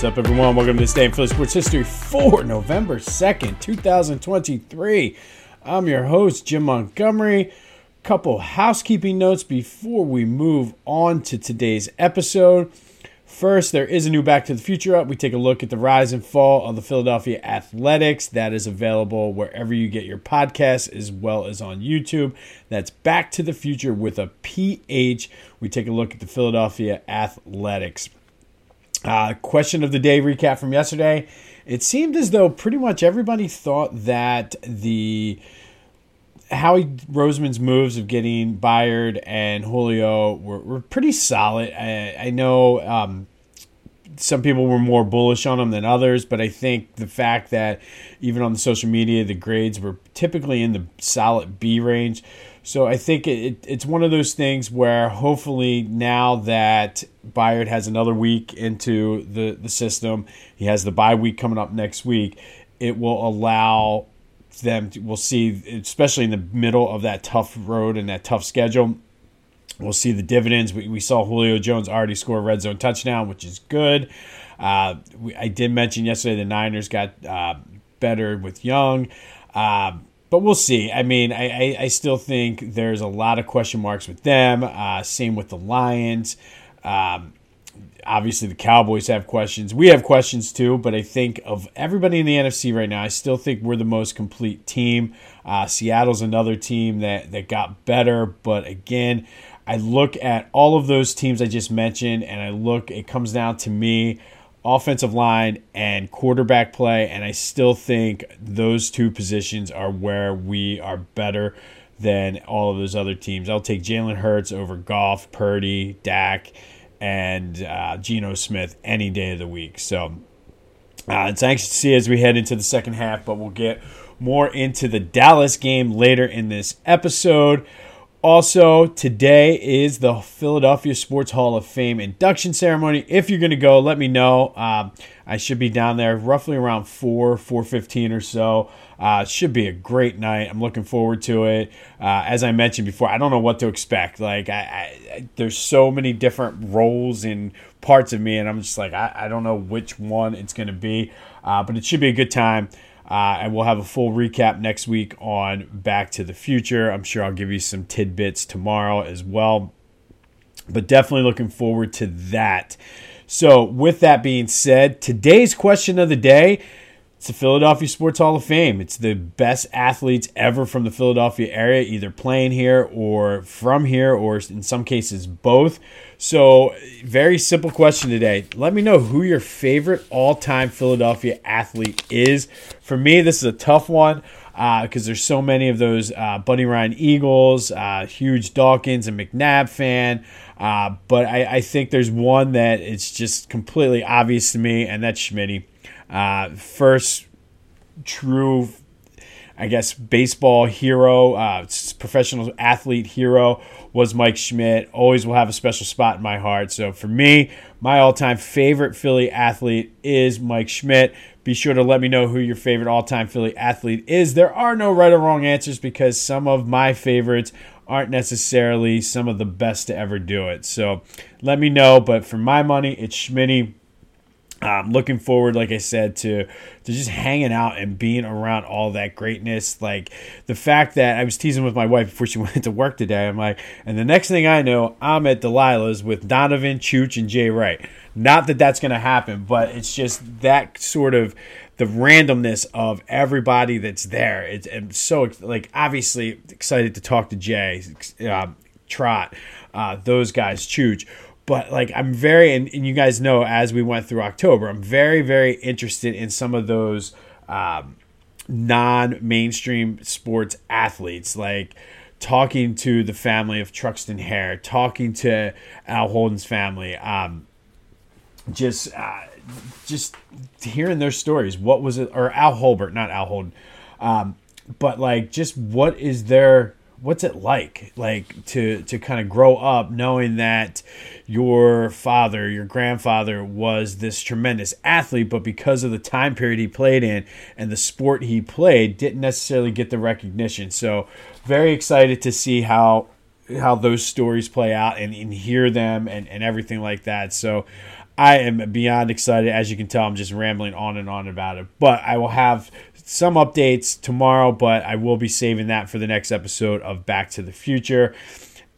What's up, everyone? Welcome to this day in Philly Sports History for November 2nd, 2023. I'm your host, Jim Montgomery. Couple housekeeping notes before we move on to today's episode. First, there is a new Back to the Future up. We take a look at the rise and fall of the Philadelphia Athletics. That is available wherever you get your podcasts as well as on YouTube. That's Back to the Future with a PH. We take a look at the Philadelphia Athletics. Uh, question of the day recap from yesterday. It seemed as though pretty much everybody thought that the Howie Roseman's moves of getting Byard and Julio were, were pretty solid. I, I know um, some people were more bullish on them than others, but I think the fact that even on the social media, the grades were typically in the solid B range so I think it, it's one of those things where hopefully now that Byard has another week into the, the system, he has the bye week coming up next week, it will allow them, to, we'll see, especially in the middle of that tough road and that tough schedule, we'll see the dividends. We, we saw Julio Jones already score a red zone touchdown, which is good. Uh, we, I did mention yesterday the Niners got uh, better with Young. Uh, but we'll see. I mean, I, I, I, still think there's a lot of question marks with them. Uh, same with the Lions. Um, obviously, the Cowboys have questions. We have questions too, but I think of everybody in the NFC right now, I still think we're the most complete team. Uh, Seattle's another team that, that got better, but again, I look at all of those teams I just mentioned, and I look, it comes down to me offensive line and quarterback play, and I still think those two positions are where we are better than all of those other teams. I'll take Jalen Hurts over Goff, Purdy, Dak, and uh, Geno Smith any day of the week. So uh, it's anxious to see as we head into the second half, but we'll get more into the Dallas game later in this episode. Also, today is the Philadelphia Sports Hall of Fame induction ceremony. If you're going to go, let me know. Um, I should be down there roughly around 4, 4.15 or so. Uh, should be a great night. I'm looking forward to it. Uh, as I mentioned before, I don't know what to expect. Like, I, I, there's so many different roles and parts of me, and I'm just like, I, I don't know which one it's going to be. Uh, but it should be a good time. Uh, and we'll have a full recap next week on Back to the Future. I'm sure I'll give you some tidbits tomorrow as well. But definitely looking forward to that. So, with that being said, today's question of the day it's the Philadelphia Sports Hall of Fame. It's the best athletes ever from the Philadelphia area, either playing here or from here, or in some cases, both. So, very simple question today. Let me know who your favorite all time Philadelphia athlete is. For me, this is a tough one because uh, there's so many of those uh, Ryan Eagles, uh, huge Dawkins and McNabb fan. Uh, but I, I, think there's one that it's just completely obvious to me, and that's Schmitty. Uh, first true, I guess, baseball hero, uh, professional athlete hero was Mike Schmidt. Always will have a special spot in my heart. So for me, my all time favorite Philly athlete is Mike Schmidt. Be sure to let me know who your favorite all time Philly athlete is. There are no right or wrong answers because some of my favorites aren't necessarily some of the best to ever do it. So let me know. But for my money, it's Schmitty. Um, looking forward, like I said, to to just hanging out and being around all that greatness. Like the fact that I was teasing with my wife before she went to work today. I'm like, and the next thing I know, I'm at Delilah's with Donovan, Chooch, and Jay Wright. Not that that's going to happen, but it's just that sort of the randomness of everybody that's there. It's I'm so like obviously excited to talk to Jay, uh, Trot, uh, those guys, Chooch but like I'm very and, and, you guys know as we went through October, I'm very very interested in some of those um, non-mainstream sports athletes, like talking to the family of Truxtun Hare, talking to Al Holden's family, um, just uh, just hearing their stories. What was it? Or Al Holbert, not Al Holden, um, but like just what is their what's it like like to to kind of grow up knowing that your father your grandfather was this tremendous athlete but because of the time period he played in and the sport he played didn't necessarily get the recognition. So very excited to see how how those stories play out and, and hear them and, and everything like that. So I am beyond excited. As you can tell, I'm just rambling on and on about it. But I will have some updates tomorrow, but I will be saving that for the next episode of Back to the Future.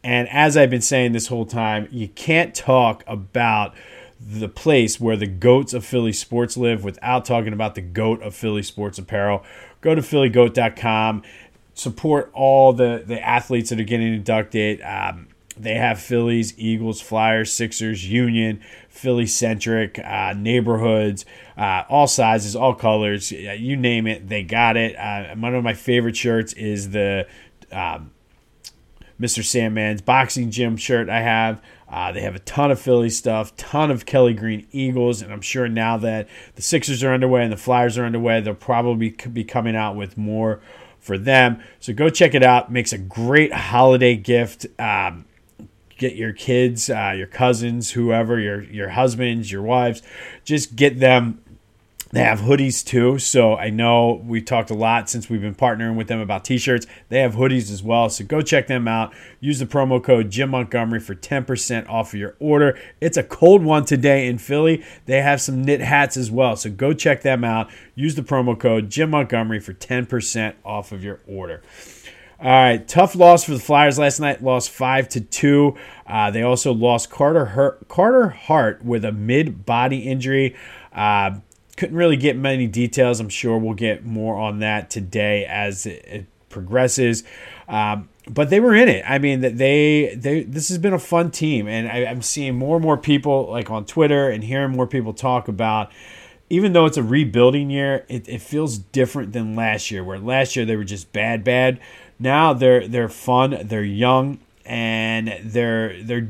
And as I've been saying this whole time, you can't talk about the place where the goats of Philly sports live without talking about the goat of Philly sports apparel. Go to phillygoat.com, support all the, the athletes that are getting inducted. Um, they have Phillies, Eagles, Flyers, Sixers, Union, Philly centric uh, neighborhoods, uh, all sizes, all colors. You name it, they got it. Uh, one of my favorite shirts is the um, Mr. Sandman's boxing gym shirt I have. Uh, they have a ton of Philly stuff, ton of Kelly Green Eagles, and I'm sure now that the Sixers are underway and the Flyers are underway, they'll probably be coming out with more for them. So go check it out. Makes a great holiday gift. Um, get your kids, uh, your cousins, whoever, your your husbands, your wives, just get them. They have hoodies too, so I know we've talked a lot since we've been partnering with them about t-shirts. They have hoodies as well, so go check them out. Use the promo code Jim Montgomery for 10% off of your order. It's a cold one today in Philly. They have some knit hats as well, so go check them out. Use the promo code Jim Montgomery for 10% off of your order. All right, tough loss for the Flyers last night. Lost five to two. Uh, they also lost Carter Carter Hart with a mid body injury. Uh, couldn't really get many details. I'm sure we'll get more on that today as it, it progresses. Um, but they were in it. I mean, that they they this has been a fun team, and I, I'm seeing more and more people like on Twitter and hearing more people talk about even though it's a rebuilding year, it, it feels different than last year, where last year they were just bad, bad. Now they're they're fun, they're young, and they're they're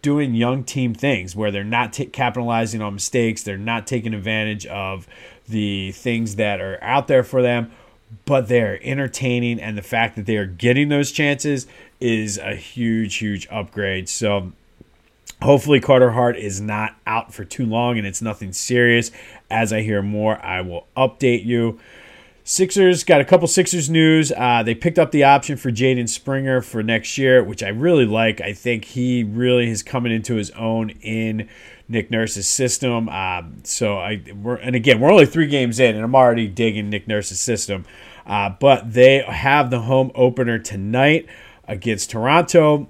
doing young team things where they're not t- capitalizing on mistakes, they're not taking advantage of the things that are out there for them, but they're entertaining, and the fact that they are getting those chances is a huge, huge upgrade. So. Hopefully, Carter Hart is not out for too long and it's nothing serious. As I hear more, I will update you. Sixers got a couple Sixers news. Uh, they picked up the option for Jaden Springer for next year, which I really like. I think he really is coming into his own in Nick Nurse's system. Um, so I, we're, and again, we're only three games in, and I'm already digging Nick Nurse's system. Uh, but they have the home opener tonight against Toronto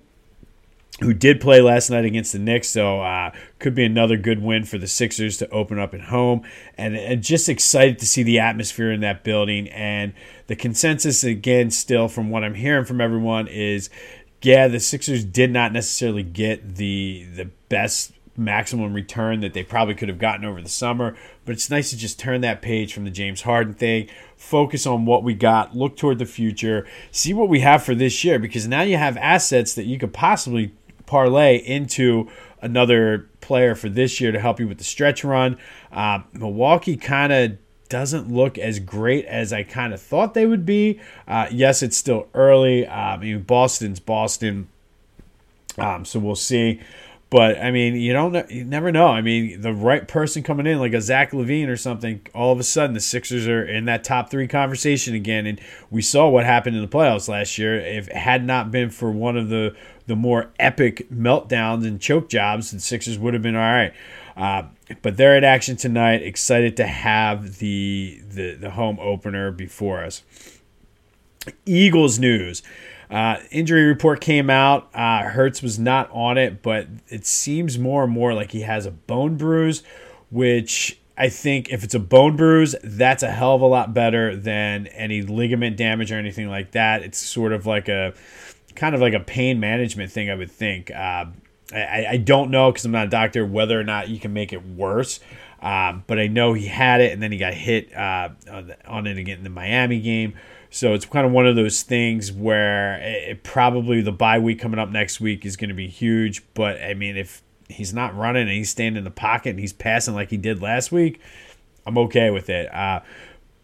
who did play last night against the Knicks. So uh, could be another good win for the Sixers to open up at home. And, and, just excited to see the atmosphere in that building. And the consensus, again, still from what I'm hearing from everyone, is yeah, the Sixers did not necessarily get the the best maximum return that they probably could have gotten over the summer. But it's nice to just turn that page from the James Harden thing, focus on what we got, look toward the future, see what we have for this year, because now you have assets that you could possibly parlay into another player for this year to help you with the stretch run. Uh, Milwaukee kind of doesn't look as great as I kind of thought they would be. Uh, yes, it's still early. Uh, I mean, Boston's Boston, um, so we'll see. But I mean, you don't, you never know. I mean, the right person coming in, like a Zach LaVine or something, all of a sudden the Sixers are in that top three conversation again. And we saw what happened in the playoffs last year. If it had not been for one of the the more epic meltdowns and choke jobs, the Sixers would have been all right. Uh, but they're at action tonight. Excited to have the the, the home opener before us. Eagles news. Uh, injury report came out. Uh, Hurts was not on it, but it seems more and more like he has a bone bruise, which I think if it's a bone bruise, that's a hell of a lot better than any ligament damage or anything like that. It's sort of like a kind of like a pain management thing, I would think. Uh, I, I don't know because I'm not a doctor whether or not you can make it worse. Um, but I know he had it and then he got hit uh, on it again in the Miami game. So it's kind of one of those things where it, probably the bye week coming up next week is going to be huge. But I mean, if he's not running and he's staying in the pocket and he's passing like he did last week, I'm okay with it. Uh,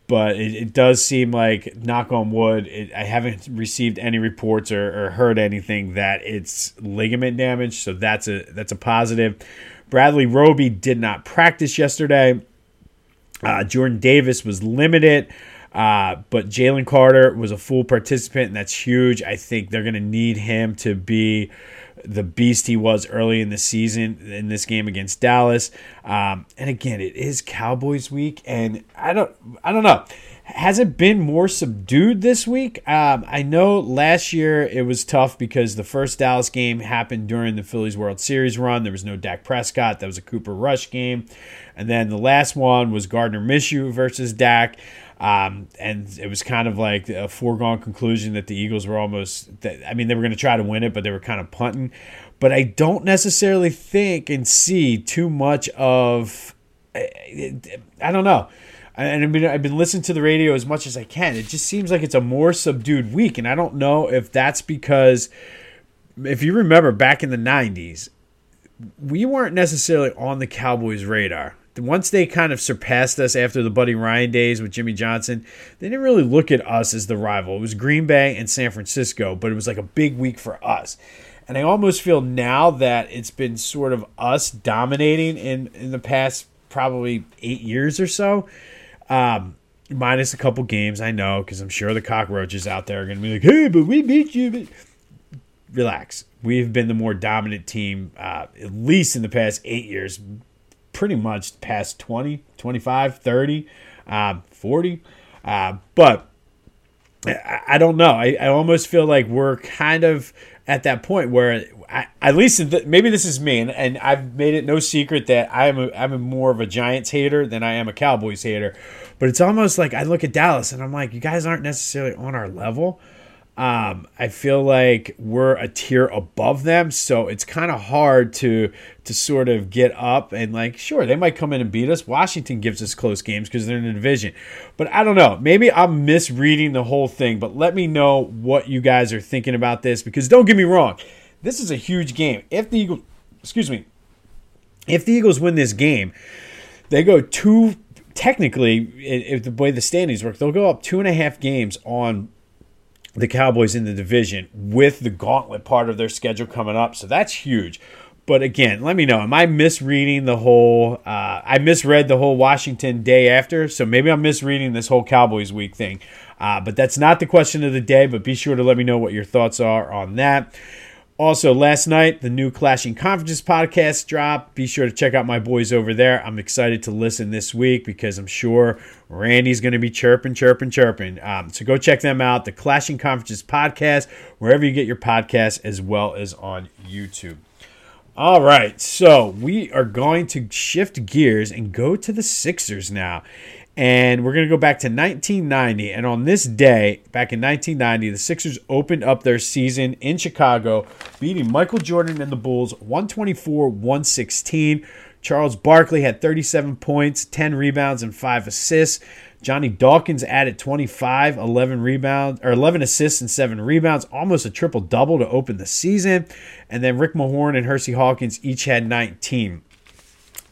but it, it, does seem like, knock on wood, it, I haven't received any reports or, or heard anything that it's ligament damage. So that's a that's a positive. Bradley Roby did not practice yesterday. Uh, Jordan Davis was limited. Uh, but Jalen Carter was a full participant, and that's huge. I think they're going to need him to be the beast he was early in the season in this game against Dallas. Um, and again, it is Cowboys week, and I don't, I don't know. Has it been more subdued this week? Um, I know last year it was tough because the first Dallas game happened during the Phillies World Series run. There was no Dak Prescott. That was a Cooper Rush game. And then the last one was Gardner Minshew versus Dak. Um, and it was kind of like a foregone conclusion that the Eagles were almost, I mean, they were going to try to win it, but they were kind of punting. But I don't necessarily think and see too much of, I don't know. And I mean, I've been listening to the radio as much as I can. It just seems like it's a more subdued week. And I don't know if that's because, if you remember back in the 90s, we weren't necessarily on the Cowboys' radar once they kind of surpassed us after the Buddy Ryan days with Jimmy Johnson, they didn't really look at us as the rival. It was Green Bay and San Francisco, but it was like a big week for us. And I almost feel now that it's been sort of us dominating in, in the past probably eight years or so. Um, minus a couple games, I know, because I'm sure the cockroaches out there are going to be like, hey, but we beat you. Relax. We've been the more dominant team, uh, at least in the past eight years, pretty much past 20, 25, 30, uh, 40. Uh, but I, I, don't know. I, I almost feel like we're kind of at that point where, I, at least the, maybe this is me, and, and, I've made it no secret that I'm a, I'm a more of a Giants hater than I am a Cowboys hater. But it's almost like I look at Dallas and I'm like, you guys aren't necessarily on our level. Um, I feel like we're a tier above them, so it's kind of hard to to sort of get up and like, sure, they might come in and beat us. Washington gives us close games because they're in the division, but I don't know. Maybe I'm misreading the whole thing. But let me know what you guys are thinking about this because don't get me wrong, this is a huge game. If the Eagles, excuse me, if the Eagles win this game, they go two. Technically, if the way the standings work, they'll go up two and a half games on the Cowboys in the division with the gauntlet part of their schedule coming up. So that's huge. But again, let me know. Am I misreading the whole? Uh, I misread the whole Washington day after, so maybe I'm misreading this whole Cowboys week thing. Uh, but that's not the question of the day. But be sure to let me know what your thoughts are on that. Also, last night, the new Clashing Conferences podcast dropped. Be sure to check out my boys over there. I'm excited to listen this week because I'm sure Randy's going to be chirping, chirping, chirping. Um, so go check them out, the Clashing Conferences podcast, wherever you get your podcasts, as well as on YouTube. All right, so we are going to shift gears and go to the Sixers now. And we're going to go back to 1990. And on this day, back in 1990, the Sixers opened up their season in Chicago, beating Michael Jordan and the Bulls 124 116. Charles Barkley had 37 points, 10 rebounds, and 5 assists. Johnny Dawkins added 25, 11 rebounds, or 11 assists and 7 rebounds, almost a triple double to open the season. And then Rick Mahorn and Hersey Hawkins each had 19.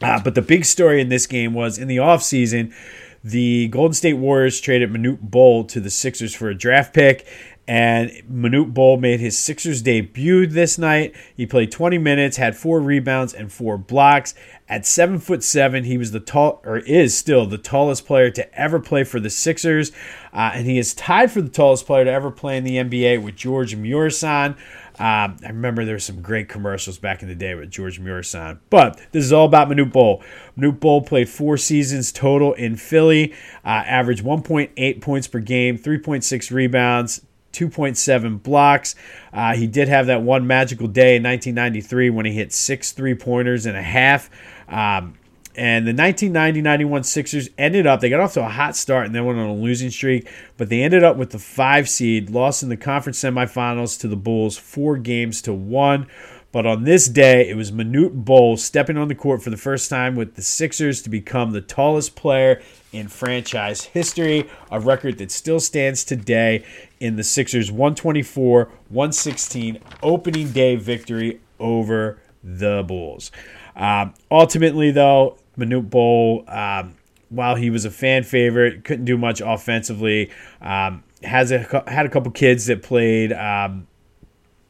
Uh, but the big story in this game was in the offseason, the Golden State Warriors traded Manute Bol to the Sixers for a draft pick, and Manute Bol made his Sixers debut this night. He played 20 minutes, had four rebounds and four blocks. At seven foot seven, he was the tall, or is still the tallest player to ever play for the Sixers, uh, and he is tied for the tallest player to ever play in the NBA with George Muresan. Um, I remember there were some great commercials back in the day with George Muresan. But this is all about Manute Bol. Manute Bol played four seasons total in Philly, uh, averaged 1.8 points per game, 3.6 rebounds, 2.7 blocks. Uh, he did have that one magical day in 1993 when he hit six three pointers and a half. Um, and the 1990-91 Sixers ended up, they got off to a hot start and then went on a losing streak, but they ended up with the five seed, lost in the conference semifinals to the Bulls, four games to one. But on this day, it was Manute Bol stepping on the court for the first time with the Sixers to become the tallest player in franchise history, a record that still stands today in the Sixers 124 116 opening day victory over the Bulls. Um, ultimately, though, Manute Bol, um, while he was a fan favorite, couldn't do much offensively. Um, has a, had a couple kids that played um,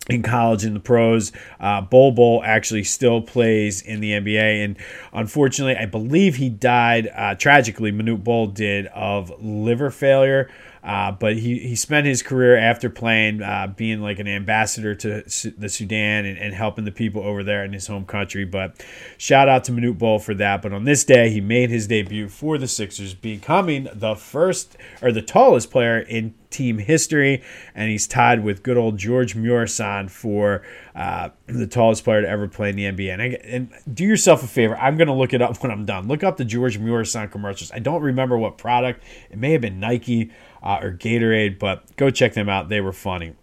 in college in the pros. Uh, Bol Bol actually still plays in the NBA, and unfortunately, I believe he died uh, tragically. Manute Bol did of liver failure. Uh, but he, he spent his career after playing uh, being like an ambassador to the Sudan and, and, helping the people over there in his home country. But shout out to Manute Bol for that. But on this day, he made his debut for the Sixers, becoming the first or the tallest player in team history, and he's tied with good old George Muresan for uh, the tallest player to ever play in the NBA. And, I, and do yourself a favor, I'm going to look it up when I'm done. Look up the George Muresan commercials. I don't remember what product. It may have been Nike uh, or Gatorade, but go check them out. They were funny.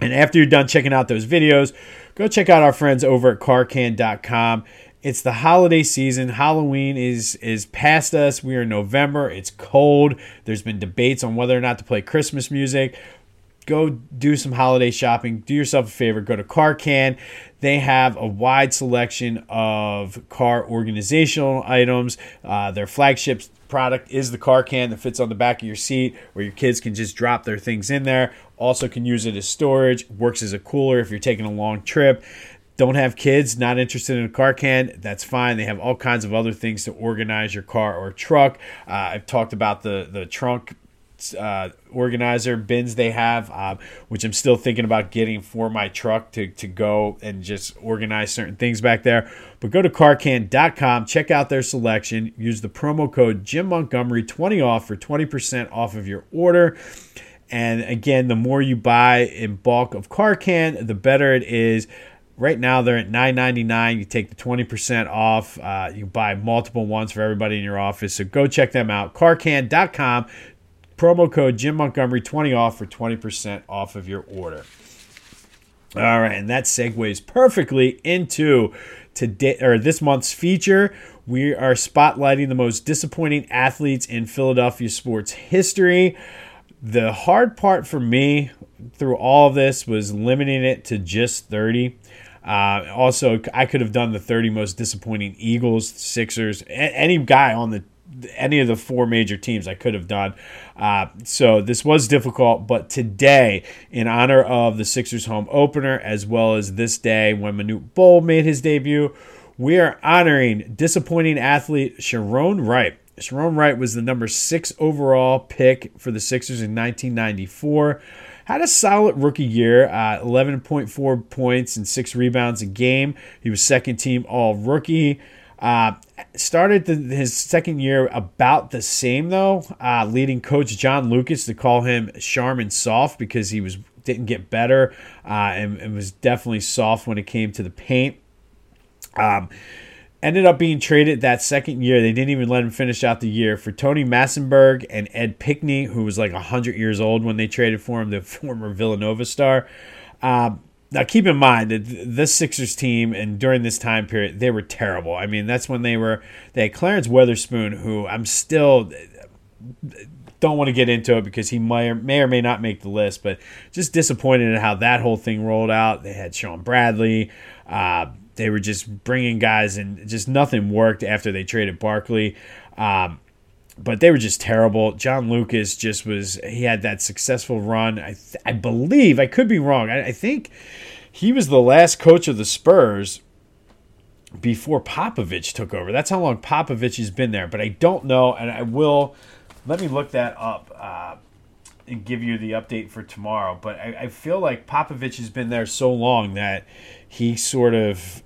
And after you're done checking out those videos, go check out our friends over at carcan.com. It's the holiday season. Halloween is is past us. We are in November. It's cold. There's been debates on whether or not to play Christmas music. Go do some holiday shopping. Do yourself a favor. Go to Carcan. They have a wide selection of car organizational items. Uh, their flagship product is the car can that fits on the back of your seat where your kids can just drop their things in there. Also, can use it as storage, works as a cooler if you're taking a long trip. Don't have kids, not interested in a car can, that's fine. They have all kinds of other things to organize your car or truck. Uh, I've talked about the, the trunk uh, organizer bins they have, uh, which I'm still thinking about getting for my truck to, to go and just organize certain things back there. But go to carcan.com, check out their selection, use the promo code Jim Montgomery 20 off for 20% off of your order. And again, the more you buy in bulk of Carcan, the better it is. Right now they're at $9.99. You take the 20% off. Uh, you buy multiple ones for everybody in your office. So go check them out. Carcan.com. Promo code Jim Montgomery 20 off for 20% off of your order. All right, and that segues perfectly into today or this month's feature. We are spotlighting the most disappointing athletes in Philadelphia sports history. The hard part for me through all of this was limiting it to just 30. Uh, also, I could have done the 30 most disappointing Eagles, Sixers, any guy on the any of the four major teams I could have done. Uh, so this was difficult, but today, in honor of the Sixers home opener, as well as this day when Manute Bol made his debut, we are honoring disappointing athlete Sharone Wright. Sharone Wright was the number six overall pick for the Sixers in 1994. Had a solid rookie year, uh, 11.4 points and six rebounds a game. He was second team all rookie. Uh, started the, his second year about the same though, uh, leading coach John Lucas to call him Charmin soft because he was didn't get better uh, and, and, was definitely soft when it came to the paint. Um, ended up being traded that second year. They didn't even let him finish out the year for Tony Massenburg and Ed Pinckney, who was like 100 years old when they traded for him, the former Villanova star. Um, now, keep in mind that this Sixers team and during this time period, they were terrible. I mean, that's when they were. They had Clarence Weatherspoon, who I'm still don't want to get into it because he may or, may or may not make the list, but just disappointed in how that whole thing rolled out. They had Shawn Bradley. Uh, they were just bringing guys, and just nothing worked after they traded Barkley. Um, but they were just terrible. John Lucas just was, he had that successful run. I, th- I believe, I could be wrong. I, I think he was the last coach of the Spurs before Popovich took over. That's how long Popovich has been there. But I don't know, and I will, let me look that up uh, and give you the update for tomorrow. But I, I feel like Popovich has been there so long that he sort of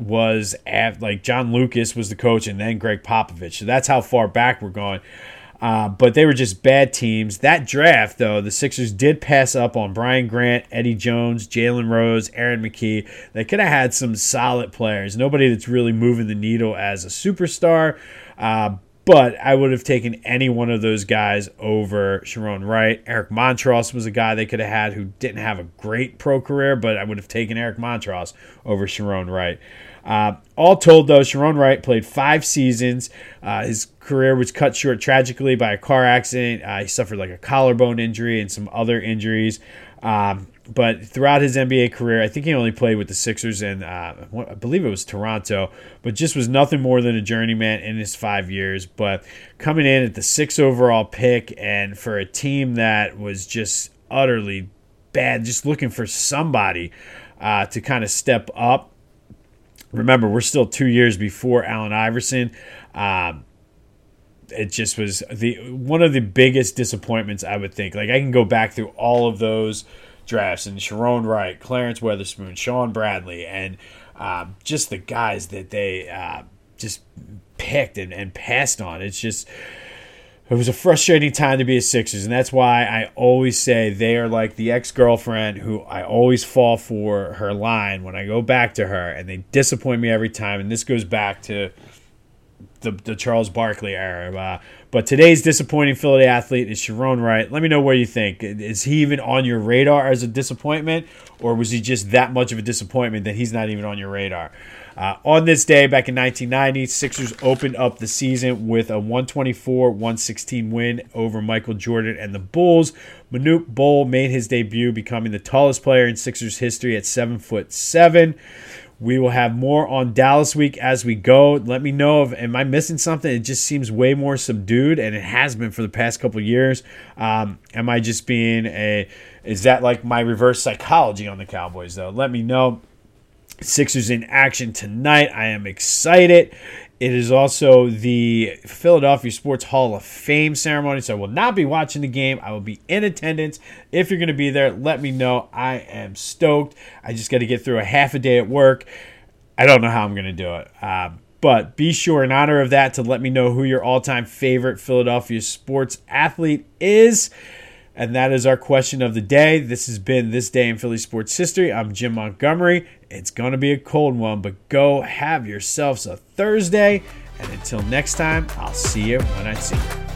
was at like John Lucas was the coach and then Gregg Popovich. So that's how far back we're going. Uh, but they were just bad teams. That draft, though, the Sixers did pass up on Brian Grant, Eddie Jones, Jalen Rose, Aaron McKie. They could have had some solid players. Nobody that's really moving the needle as a superstar. Uh, but I would have taken any one of those guys over Sharone Wright. Eric Montross was a guy they could have had who didn't have a great pro career, but I would have taken Eric Montross over Sharone Wright. Uh, all told, though, Sharone Wright played five seasons. Uh, his career was cut short tragically by a car accident. Uh, he suffered like a collarbone injury and some other injuries. Um, but throughout his NBA career, I think he only played with the Sixers and uh, I believe it was Toronto, but just was nothing more than a journeyman in his five years. But coming in at the six overall pick, and for a team that was just utterly bad, just looking for somebody uh, to kind of step up. Remember, we're still two years before Allen Iverson. Um, it just was the one of the biggest disappointments I would think. Like I can go back through all of those drafts and Sharone Wright, Clarence Weatherspoon, Shawn Bradley, and um, just the guys that they uh, just picked and, and passed on. It's just it was a frustrating time to be a Sixers, and that's why I always say they are like the ex girlfriend who I always fall for her line when I go back to her, and they disappoint me every time. And this goes back to the, the Charles Barkley era. Uh, but today's disappointing Philly athlete is Sharone Wright. Let me know what you think. Is he even on your radar as a disappointment, or was he just that much of a disappointment that he's not even on your radar? Uh, on this day back in 1990, Sixers opened up the season with a 124 116 win over Michael Jordan and the Bulls. Manute Bol made his debut, becoming the tallest player in Sixers history at 7 foot 7. We will have more on Dallas week as we go. Let me know if am I missing something? It just seems way more subdued, and it has been for the past couple years. Um, am I just being a? Is that like my reverse psychology on the Cowboys though? Let me know. Sixers in action tonight. I am excited. It is also the Philadelphia Sports Hall of Fame ceremony, so I will not be watching the game. I will be in attendance. If you're going to be there, let me know. I am stoked. I just got to get through a half a day at work. I don't know how I'm going to do it. Uh, but be sure, in honor of that, to let me know who your all time favorite Philadelphia sports athlete is. And that is our question of the day. This has been This Day in Philly Sports History. I'm Jim Montgomery. It's going to be a cold one, but go have yourselves a Thursday. And until next time, I'll see you when I see you.